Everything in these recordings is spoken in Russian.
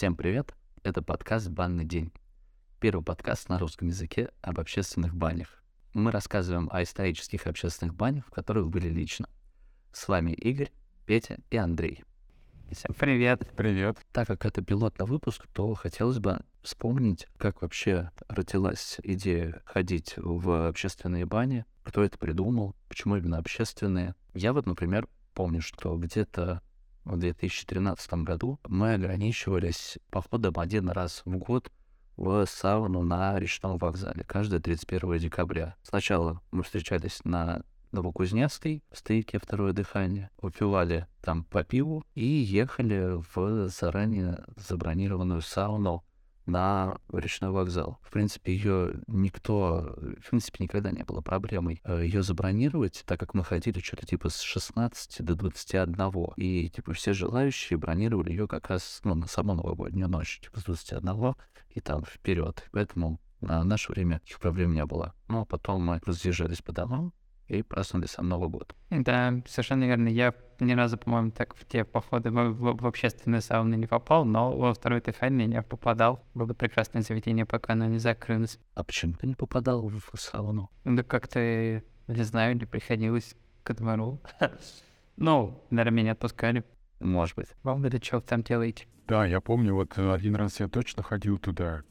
Всем привет! Это подкаст «Банный день». Первый подкаст на русском языке об общественных банях. Мы рассказываем о исторических общественных банях, в которых были лично. С вами Игорь, Петя и Андрей. Всем привет. Привет. Так как это пилотный выпуск, то хотелось бы вспомнить, как вообще родилась идея ходить в общественные бани, кто это придумал, почему именно общественные. Я вот, например, помню, что где-то в 2013 году мы ограничивались походом один раз в год в сауну на речном вокзале каждое 31 декабря. Сначала мы встречались на Новокузнецкой, в стейке «Второе дыхание», выпивали там по пиву и ехали в заранее забронированную сауну на речной вокзал. В принципе, ее никто, в принципе, никогда не было проблемой э, ее забронировать, так как мы ходили что-то типа с 16 до 21. И, типа, все желающие бронировали ее как раз, ну, на саму новогоднюю ночь, типа, с 21 и там вперед. Поэтому на наше время их проблем не было. Но потом мы разъезжались по домам, и праздновали сам Новый год. Да, совершенно верно. Я ни разу, по-моему, так в те походы в, в, в общественные сауны не попал, но во второй дыхание я попадал. Было прекрасное заведение, пока оно не закрылось. А почему ты не попадал в сауну? Да как-то, не знаю, не приходилось ко двору. Ну, наверное, меня отпускали. Может быть. Вам это что вы там делаете? Да, я помню, вот один раз я точно ходил туда,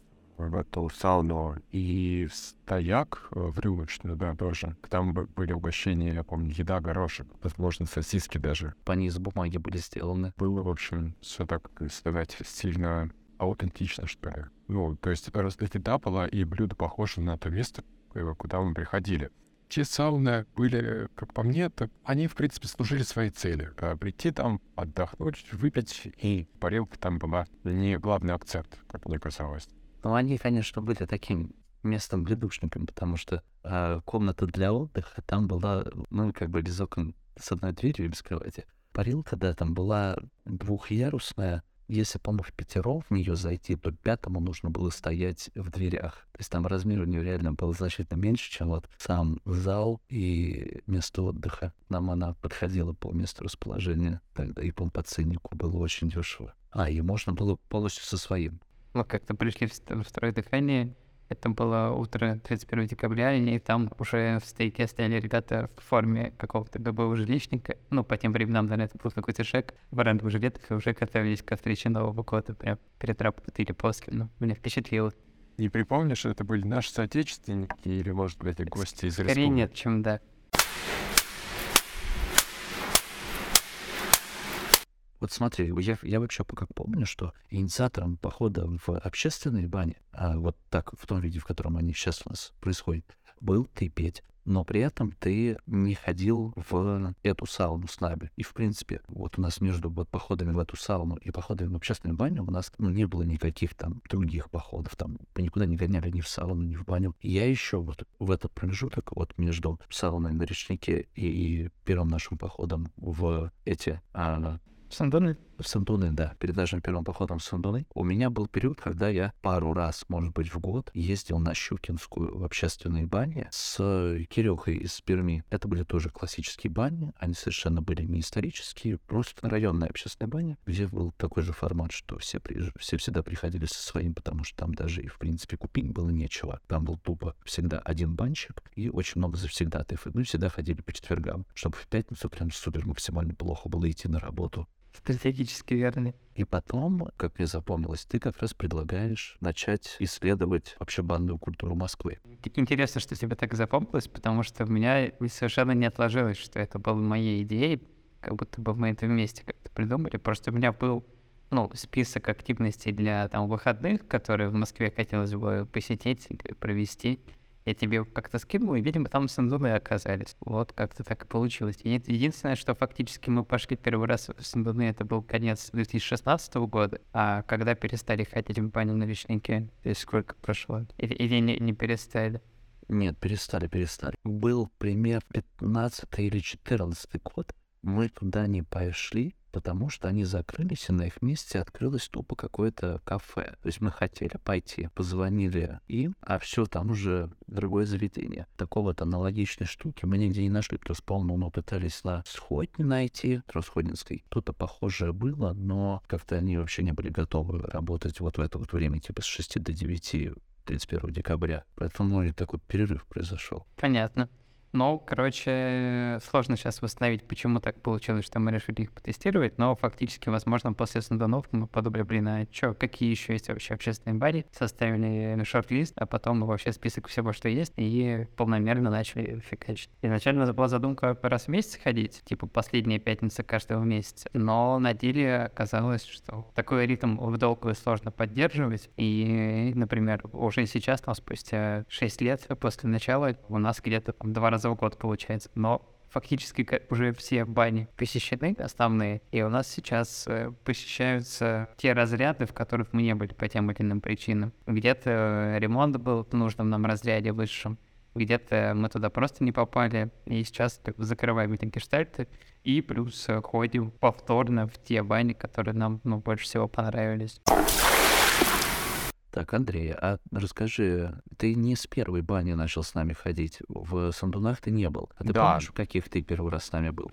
в эту сауну и в стояк, э, в рюмочную, да, тоже. Там были угощения, я помню, еда, горошек, возможно, сосиски даже. По низу бумаги были сделаны. Было, в общем, все так сказать, сильно аутентично, что ли. Ну, то есть просто еда была, и блюдо похоже на то место, э, куда мы приходили. Те сауны были, как по мне, так они, в принципе, служили своей цели. Прийти там, отдохнуть, выпить, и парилка там была не главный акцент, как мне казалось. Ну, они, конечно, были таким местом для душником, потому что э, комната для отдыха там была, ну, как бы без окон с одной дверью и без кровати. Парилка, да, там была двухъярусная. Если, по-моему, в пятером в нее зайти, то пятому нужно было стоять в дверях. То есть там размер у нее реально был значительно меньше, чем вот сам зал и место отдыха. Нам она подходила по месту расположения тогда и по ценнику было очень дешево. А, и можно было полностью со своим мы как-то пришли в второе дыхание. Это было утро 31 декабря, и там уже в стейке стояли ребята в форме какого-то ГБУ жилищника. Ну, по тем временам, наверное, это был какой-то шаг в оранжевых жилетах, и уже готовились к встрече Нового года, прям перед работой или после. Ну, меня впечатлило. Не припомнишь, это были наши соотечественники или, может быть, гости из Скорее республики? нет, чем да. Вот смотри, я, я вообще как помню, что инициатором похода в общественные бани, а вот так, в том виде, в котором они сейчас у нас происходят, был ты, Петь. Но при этом ты не ходил в эту сауну с нами. И, в принципе, вот у нас между вот походами в эту сауну и походами в общественную баню у нас ну, не было никаких там других походов. Там мы никуда не гоняли ни в сауну, ни в баню. И я еще вот в этот промежуток вот между сауной на речнике и первым нашим походом в эти а, в Сандуны? В Сандуны, да. Перед нашим первым походом в Сандуны у меня был период, когда я пару раз, может быть, в год ездил на Щукинскую в общественные бани с Кирюхой из Перми. Это были тоже классические бани. Они совершенно были не исторические, просто районная общественная баня, где был такой же формат, что все, приезж... все всегда приходили со своим, потому что там даже и, в принципе, купить было нечего. Там был тупо всегда один банщик и очень много завсегдатаев. И мы всегда ходили по четвергам, чтобы в пятницу прям супер максимально плохо было идти на работу стратегически верный. И потом, как мне запомнилось, ты как раз предлагаешь начать исследовать вообще банную культуру Москвы. Интересно, что тебе так запомнилось, потому что у меня совершенно не отложилось, что это была моя идея, как будто бы мы это вместе как-то придумали. Просто у меня был ну, список активностей для там выходных, которые в Москве хотелось бы посетить, провести я тебе как-то скинул, и, видимо, там Сандуны оказались. Вот как-то так и получилось. И единственное, что фактически мы пошли первый раз в Сандуны, это был конец 2016 года, а когда перестали ходить в баню на вечнике, то есть сколько прошло? Или, или не, не перестали? Нет, перестали, перестали. Был пример 15 или 14 год. Мы туда не пошли, потому что они закрылись, и на их месте открылось тупо какое-то кафе. То есть мы хотели пойти, позвонили им, а все, там уже другое заведение. Такого-то аналогичной штуки мы нигде не нашли, плюс, по-моему, мы пытались на Сходне найти, Тросходинской. Что-то похожее было, но как-то они вообще не были готовы работать вот в это вот время, типа с 6 до 9 31 декабря. Поэтому и такой перерыв произошел. Понятно. Ну, короче, сложно сейчас восстановить, почему так получилось, что мы решили их потестировать, но фактически, возможно, после Сандунов мы подумали, блин, а что, какие еще есть вообще общественные бани, составили шорт-лист, а потом вообще список всего, что есть, и полномерно начали фигачить. Изначально была задумка раз в месяц ходить, типа последняя пятница каждого месяца, но на деле оказалось, что такой ритм в долгую сложно поддерживать, и, например, уже сейчас, там, спустя 6 лет после начала, у нас где-то там два раза раза в год получается. Но фактически уже все бани посещены, основные, и у нас сейчас э, посещаются те разряды, в которых мы не были по тем или иным причинам. Где-то ремонт был в нужном нам разряде высшем, где-то мы туда просто не попали, и сейчас закрываем эти гештальты, и плюс ходим повторно в те бани, которые нам ну, больше всего понравились. Так, Андрей, а расскажи, ты не с первой бани начал с нами ходить. В Сандунах ты не был. А ты Да. помнишь, в каких ты первый раз с нами был?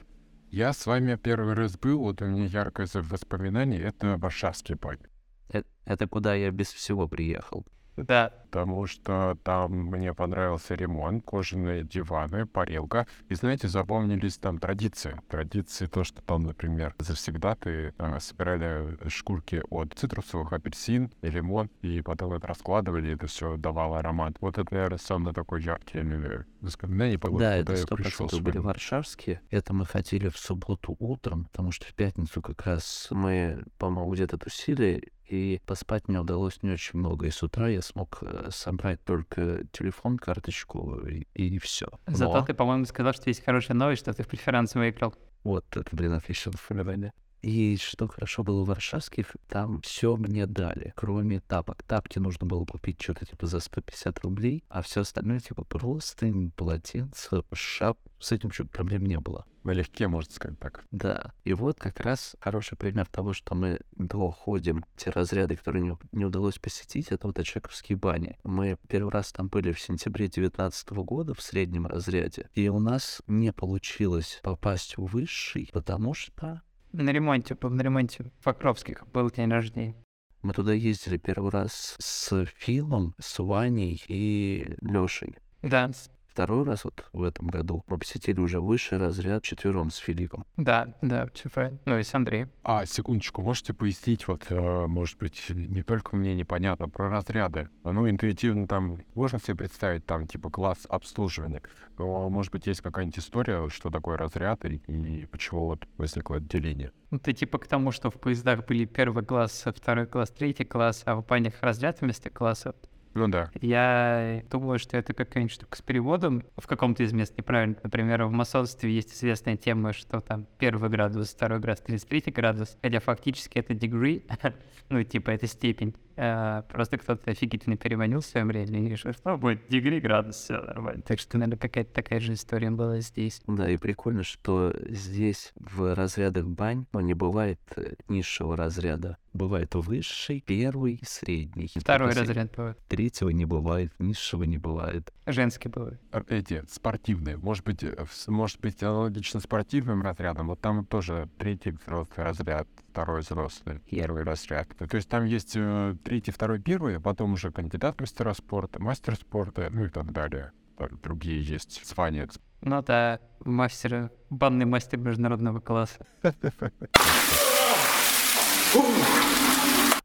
Я с вами первый раз был, вот у меня яркое воспоминание, это Варшавский парк. Э- Это куда я без всего приехал. Да, Потому что там мне понравился ремонт, кожаные диваны, парилка. И, знаете, запомнились там традиции. Традиции то, что там, например, завсегдаты э, собирали шкурки от цитрусовых, апельсин и лимон, и потом это раскладывали, и это все давало аромат. Вот это, наверное, самое такое яркие э, воспоминания. вот да, это я пришел были варшавские. Это мы ходили в субботу утром, потому что в пятницу как раз мы, по-моему, где-то тусили, и поспать мне удалось не очень много. И с утра я смог э, собрать только телефон, карточку и, все. зато ты, по-моему, сказал, что есть хорошая новость, что ты в преферанс выиграл. Вот это, блин, отличное формирование. И что хорошо было в Варшавских, там все мне дали, кроме тапок. Тапки нужно было купить что-то типа за 150 рублей, а все остальное типа простынь, полотенце, шап. С этим что-то проблем не было. Налегке, можно сказать так. Да, и вот как раз хороший пример того, что мы доходим те разряды, которые не, не удалось посетить, это вот Очаковские бани. Мы первый раз там были в сентябре 2019 года в среднем разряде, и у нас не получилось попасть в высший, потому что На ремонте, на ремонте Покровских был день рождения. мы туда ездили первый раз с Филом, с Ваней и Лешей. Да, Второй раз вот в этом году мы посетили уже высший разряд четвером с Филиппом. да, да, всё правильно. Ну и с Андреем. А, секундочку, можете пояснить, вот, э, может быть, не только мне непонятно про разряды. Ну, интуитивно там можно себе представить, там, типа, класс обслуживания. Но, может быть, есть какая-нибудь история, что такое разряд и, и почему вот возникло отделение. Ну, ты типа к тому, что в поездах были первый класс, второй класс, третий класс, а в банях разряд вместо класса. Ну да. Я думаю, что это какая-нибудь штука с переводом в каком-то из мест неправильно. Например, в масонстве есть известная тема, что там первый градус, второй градус, 33 градус, хотя фактически это degree, ну, типа, это степень. А, просто кто-то офигительно переводил в свое время и решил, что будет degree градус, все нормально. Так что, наверное, какая-то такая же история была здесь. Да, и прикольно, что здесь в разрядах бань ну, не бывает э, низшего разряда. Бывает высший, первый, средний. Второй только разряд бывает. Третьего не бывает, низшего не бывает. Женский бывает. Эти, спортивные. Может быть, э, может быть, аналогично спортивным разрядам. Вот там тоже третий взрослый разряд, второй взрослый, первый разряд. То есть там есть э, третий, второй, первый, а потом уже кандидат мастера спорта, мастер спорта, ну и так далее. Так, Другие есть звания. Ну да, мастер, банный мастер международного класса.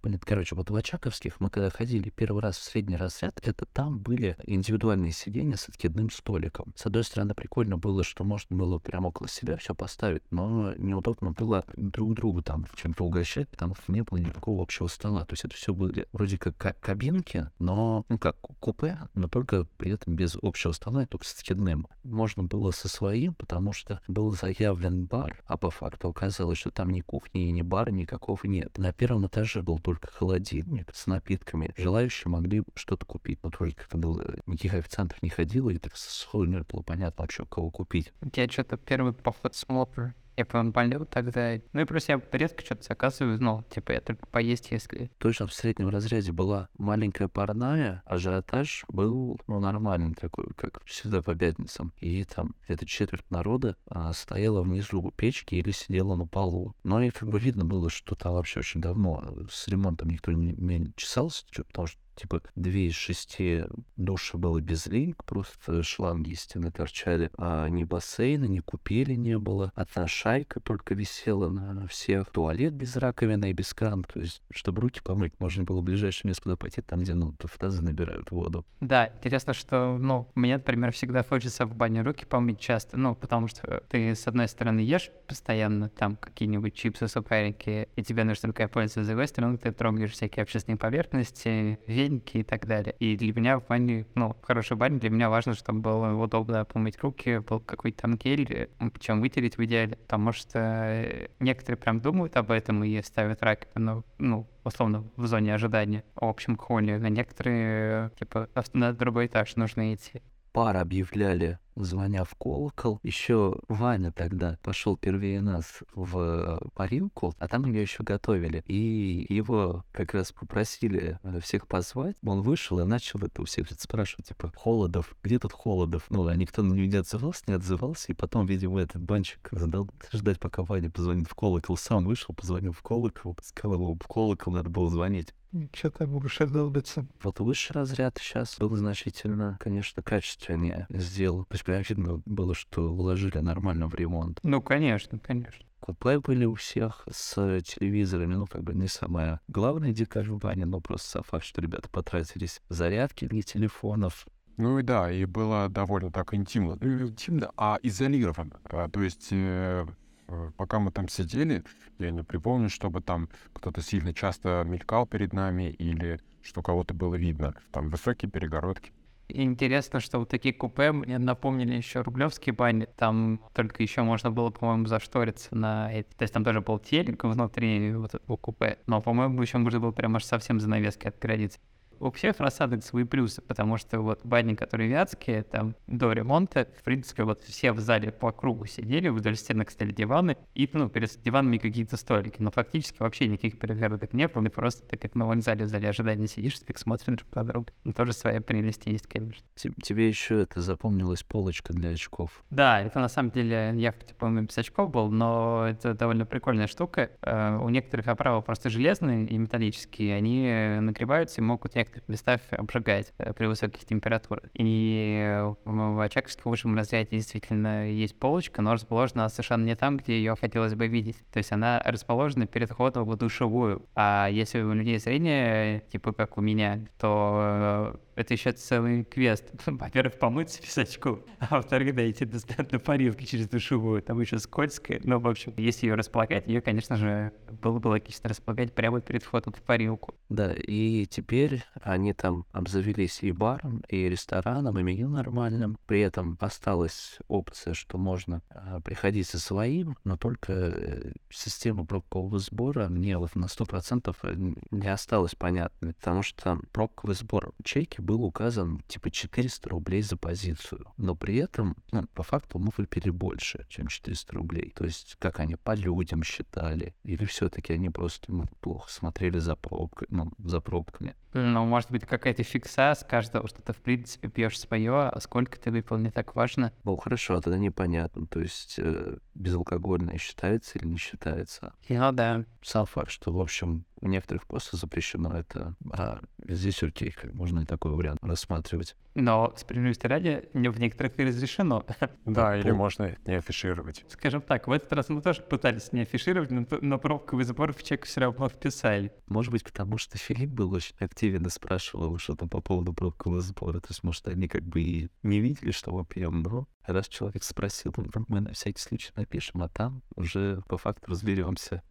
Блин, короче, вот в Очаковских мы когда ходили первый раз в средний разряд, это там были индивидуальные сиденья с откидным столиком. С одной стороны, прикольно было, что можно было прямо около себя все поставить, но неудобно было друг другу там чем-то угощать, потому что не было никакого общего стола. То есть это все были вроде как ка- кабинки, но, ну как, купе, но только при этом без общего стола, и только с откидным. Можно было со своим, потому что был заявлен бар, а по факту оказалось, что там ни кухни, ни бара никакого нет. На первом этаже был только холодильник с напитками. Желающие могли что-то купить, но только как было, никаких официантов не ходило, и так сходу было понятно вообще, кого купить. Я что-то первый поход смотрю. Типа он болел тогда. Ну и плюс я редко что-то заказываю, ну, типа я только поесть, если... Точно в среднем разряде была маленькая парная, ажиотаж был, ну, нормальный такой, как всегда по пятницам. И там где-то четверть народа а, стояла внизу у печки или сидела на полу. Но и как бы видно было, что там вообще очень давно с ремонтом никто не, не чесался, потому что типа две из шести души было без линк, просто шланги из стены торчали, а ни бассейна, ни купели не было. Одна шайка только висела на всех. Туалет без раковины и без крана. То есть, чтобы руки помыть, можно было в ближайшее место куда пойти, там, где, ну, в тазы набирают воду. Да, интересно, что, ну, мне, например, всегда хочется в бане руки помыть часто, ну, потому что ты, с одной стороны, ешь постоянно там какие-нибудь чипсы, сухарики, и тебе нужно рукой пользоваться, с другой стороны, ты трогаешь всякие общественные поверхности, веники и так далее. И для меня в бане, ну, в хорошей бане для меня важно, чтобы было удобно помыть руки, был какой-то там гель, причем вытереть в идеале, потому что э, некоторые прям думают об этом и ставят раковину, ну, условно, в зоне ожидания, в общем холле, а некоторые, типа, на другой этаж нужно идти. Пар объявляли, звоня в колокол. Еще Ваня тогда пошел первее нас в парилку, а там ее еще готовили. И его как раз попросили э, всех позвать. Он вышел и начал это у всех спрашивать, типа, Холодов, где тут Холодов? Ну, а никто на него не отзывался, не отзывался. И потом, видимо, этот банчик задал ждать, пока Ваня позвонит в колокол. Сам вышел, позвонил в колокол, сказал ему, в колокол надо было звонить. Что-то выше долбится. Вот высший разряд сейчас был значительно, конечно, качественнее сделал. То есть прям видно было, что вложили нормально в ремонт. Ну, конечно, конечно. Купе были у всех с телевизорами, ну, как бы не самая главная дикая в бане, но просто сам факт, что ребята потратились. Зарядки для телефонов, ну и да, и было довольно так интимно. Ну, интимно, а изолировано. А, то есть э, Э, пока мы там сидели, я не припомню, чтобы там кто-то сильно часто мелькал перед нами или что кого-то было видно. Там высокие перегородки. Интересно, что вот такие купе мне напомнили еще рублевские бани. Там только еще можно было, по-моему, зашториться на. То есть там тоже был телек внутри вот этого купе. Но, по-моему, еще можно было прям аж совсем занавески отгородиться у всех рассадок свои плюсы, потому что вот бани, которые вятские, там до ремонта, в принципе, вот все в зале по кругу сидели, вдоль стенок стояли диваны, и, ну, перед диванами какие-то столики, но фактически вообще никаких перегородок не было, и просто ты как на вокзале в зале ожидания сидишь, ты смотришь друг на друга. Ну, тоже своя прелесть есть, конечно. Тебе еще это запомнилась полочка для очков. Да, это на самом деле, я, по-моему, без очков был, но это довольно прикольная штука. Uh, у некоторых оправы просто железные и металлические, они нагреваются и могут некоторые некоторых местах обжигать э, при высоких температурах. И в Очаковском высшем разряде действительно есть полочка, но расположена совершенно не там, где ее хотелось бы видеть. То есть она расположена перед входом в душевую. А если у людей зрение, типа как у меня, то э, это еще целый квест. Во-первых, помыться без очков, а во-вторых, дойти до, до парилки через душевую. Там еще скользкая. Но, в общем, если ее располагать, ее, конечно же, было бы логично располагать прямо перед входом в парилку. Да, и теперь они там обзавелись и баром, и рестораном, и меню нормальным. При этом осталась опция, что можно а, приходить со своим, но только э, система пробкового сбора мне вот на 100% э, не осталось понятной, потому что пробковый сбор чеки был указан типа 400 рублей за позицию. Но при этом, ну, по факту мы выпили больше, чем 400 рублей. То есть, как они по людям считали. Или все-таки они просто ну, плохо смотрели за пробкой, ну, за пробками. Ну, может быть, какая-то фикса с каждого, что ты, в принципе, пьешь свое, а сколько ты выпил, не так важно. Ну, хорошо, а тогда непонятно. То есть, э, безалкогольное считается или не считается? Ну, да. Сам факт, что, в общем, у некоторых просто запрещено это, а здесь окей, можно и такой вариант рассматривать. Но, справедливости ради, в некоторых и разрешено. Да, или можно не афишировать. Скажем так, в этот раз мы тоже пытались не афишировать, но, но пробковый забор в чек все равно вписали. Может быть, потому что Филипп был очень активен и спрашивал что-то по поводу пробкового сбора. То есть, может, они как бы и не видели, что мы пьем, но раз человек спросил, мы на всякий случай напишем, а там уже по факту разберемся.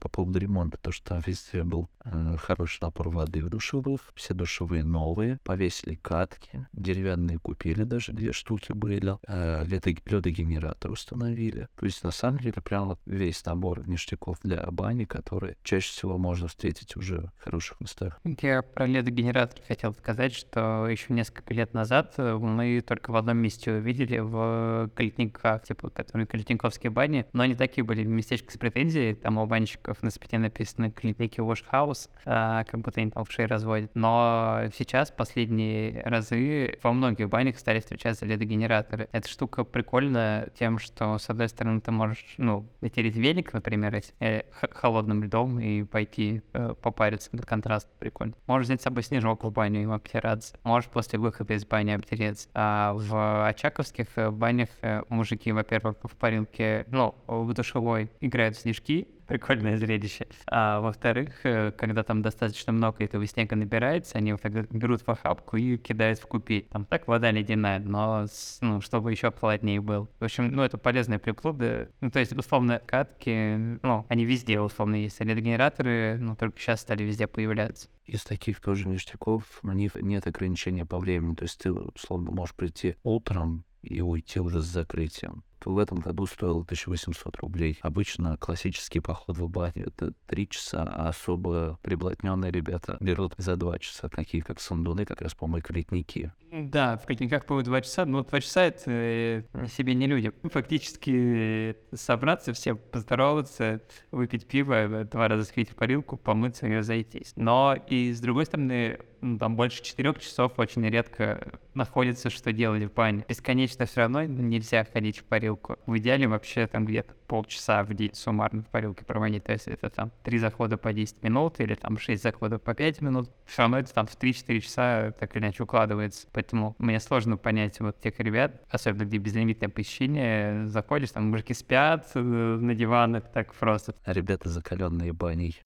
По поводу ремонта, то что везде был э, хороший напор воды в душевых, все душевые новые, повесили катки, деревянные купили даже две штуки были, э, ледогенератор установили. То есть на самом деле прям весь набор ништяков для бани, которые чаще всего можно встретить уже в хороших местах. Я про ледогенератор хотел сказать, что еще несколько лет назад э, мы только в одном месте увидели в Калитниках, типа, которые Калитниковские бани, но они такие были местечко с претензией, там у банщиков на спине написано House, а, как будто они там в шее разводят. Но сейчас, последние разы, во многих банях стали встречаться ледогенераторы. Эта штука прикольная тем, что, с одной стороны, ты можешь, ну, натереть велик, например, э, холодным льдом и пойти э, попариться на контраст, прикольно. Можешь взять с собой снежок в баню и обтираться. Можешь после выхода из бани обтереться. А в очаковских э, банях э, мужики, во-первых, в парилке, ну, в душевой играют снежки, прикольное зрелище. А во-вторых, э, когда там достаточно много этого снега набирается, они вот тогда берут в охапку и кидают в купи. Там так вода ледяная, но с, ну, чтобы еще холоднее был. В общем, ну, это полезные приплоды. Ну, то есть, условно, катки, ну, они везде, условно, есть. Ледогенераторы, ну, только сейчас стали везде появляться из таких тоже ништяков у них нет ограничения по времени. То есть ты, условно, можешь прийти утром и уйти уже с закрытием в этом году стоил 1800 рублей. Обычно классический поход в баню — это 3 часа, а особо приблотненные ребята берут за 2 часа, такие как сундуны, как раз, по-моему, клетники. Да, в клетниках по 2 часа, но 2 часа — это э, себе не люди. Фактически собраться, все поздороваться, выпить пиво, два раза сходить в парилку, помыться и разойтись. Но и с другой стороны, ну, там больше четырех часов очень редко находится, что делать в бане. Бесконечно все равно нельзя ходить в парилку. В идеале вообще там где-то полчаса в день суммарно в парилке проводить. То есть это там три захода по 10 минут или там 6 заходов по 5 минут. Все равно это там в 3-4 часа так или иначе укладывается. Поэтому мне сложно понять вот тех ребят, особенно где безлимитное посещение, заходишь, там мужики спят э, на диванах так просто. А ребята закаленные баней.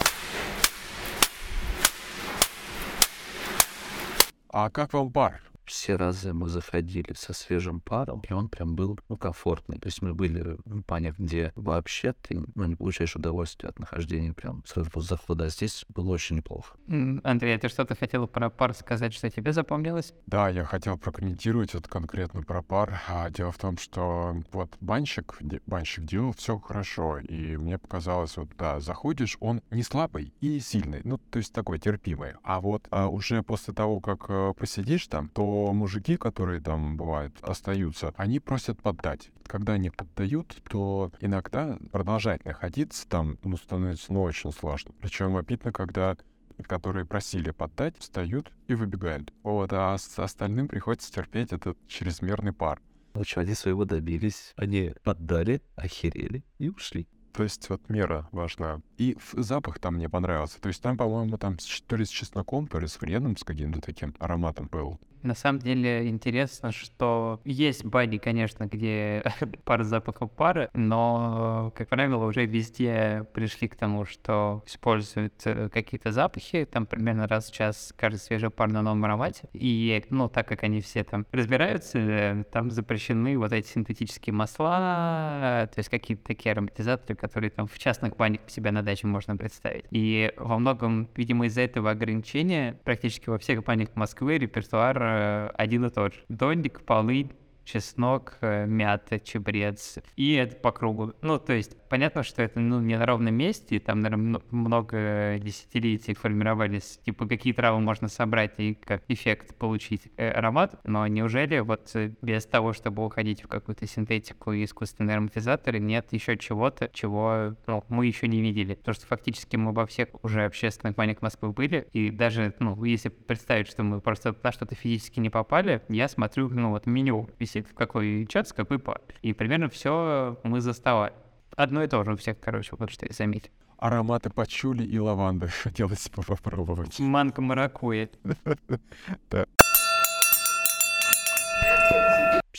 А как вам бар? Все разы мы заходили со свежим паром, и он прям был, ну, комфортный. То есть мы были в банях, где вообще ты ну, не получаешь удовольствие от нахождения прям сразу захода. А здесь было очень неплохо. Андрей, ты что-то хотел про пар сказать, что тебе запомнилось? Да, я хотел прокомментировать вот конкретно про пар. А, дело в том, что вот банщик, банщик делал все хорошо, и мне показалось, вот да, заходишь, он не слабый и не сильный, ну, то есть такой терпимый. А вот а уже после того, как а, посидишь там, то мужики, которые там бывают, остаются, они просят поддать. Когда они поддают, то иногда продолжать находиться там, ну, становится ну, очень сложно. Причем обидно, когда которые просили поддать, встают и выбегают. Вот, а с остальным приходится терпеть этот чрезмерный пар. Ну что, они своего добились, они поддали, охерели и ушли. То есть вот мера важна. И запах там мне понравился. То есть там, по-моему, там то ли с чесноком, то ли с хреном, с каким-то таким ароматом был. На самом деле интересно, что есть бани, конечно, где пара запахов пары, но, как правило, уже везде пришли к тому, что используют э, какие-то запахи, там примерно раз в час каждый свежий пар на новом аромате. И, ну, так как они все там разбираются, э, там запрещены вот эти синтетические масла, то есть какие-то такие ароматизаторы, которые там в частных банях себя на даче можно представить. И во многом, видимо, из-за этого ограничения практически во всех банях Москвы репертуар один и тот же. Донник, полынь, чеснок, э, мята, чебрец. И это по кругу. Ну, то есть, понятно, что это ну, не на ровном месте, там, наверное, много десятилетий формировались, типа, какие травы можно собрать и как эффект получить э, аромат, но неужели вот э, без того, чтобы уходить в какую-то синтетику и искусственные ароматизаторы, нет еще чего-то, чего ну, мы еще не видели? Потому что фактически мы во всех уже общественных банях Москвы были, и даже, ну, если представить, что мы просто на что-то физически не попали, я смотрю, ну, вот меню в какой чат, с какой пар. И примерно все мы заставали. Одно и то же у всех, короче, вот что я заметил. Ароматы пачули и лаванды хотелось бы попробовать. Манка маракуя. Да.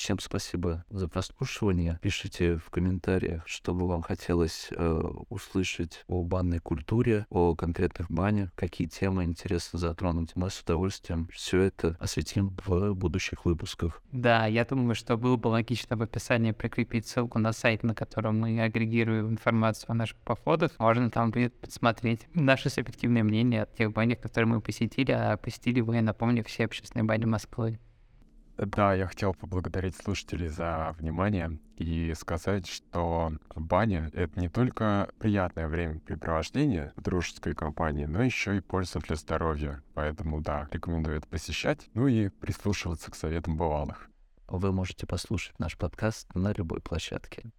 Всем спасибо за прослушивание. Пишите в комментариях, что бы вам хотелось э, услышать о банной культуре, о конкретных банях, какие темы интересно затронуть. Мы с удовольствием все это осветим в будущих выпусках. Да, я думаю, что было бы логично в описании прикрепить ссылку на сайт, на котором мы агрегируем информацию о наших походах. Можно там будет посмотреть наши субъективные мнения о тех банях, которые мы посетили, а посетили вы, напомню, все общественные бани Москвы. Да, я хотел поблагодарить слушателей за внимание и сказать, что баня — это не только приятное времяпрепровождение в дружеской компании, но еще и польза для здоровья. Поэтому, да, рекомендую это посещать, ну и прислушиваться к советам бывалых. Вы можете послушать наш подкаст на любой площадке.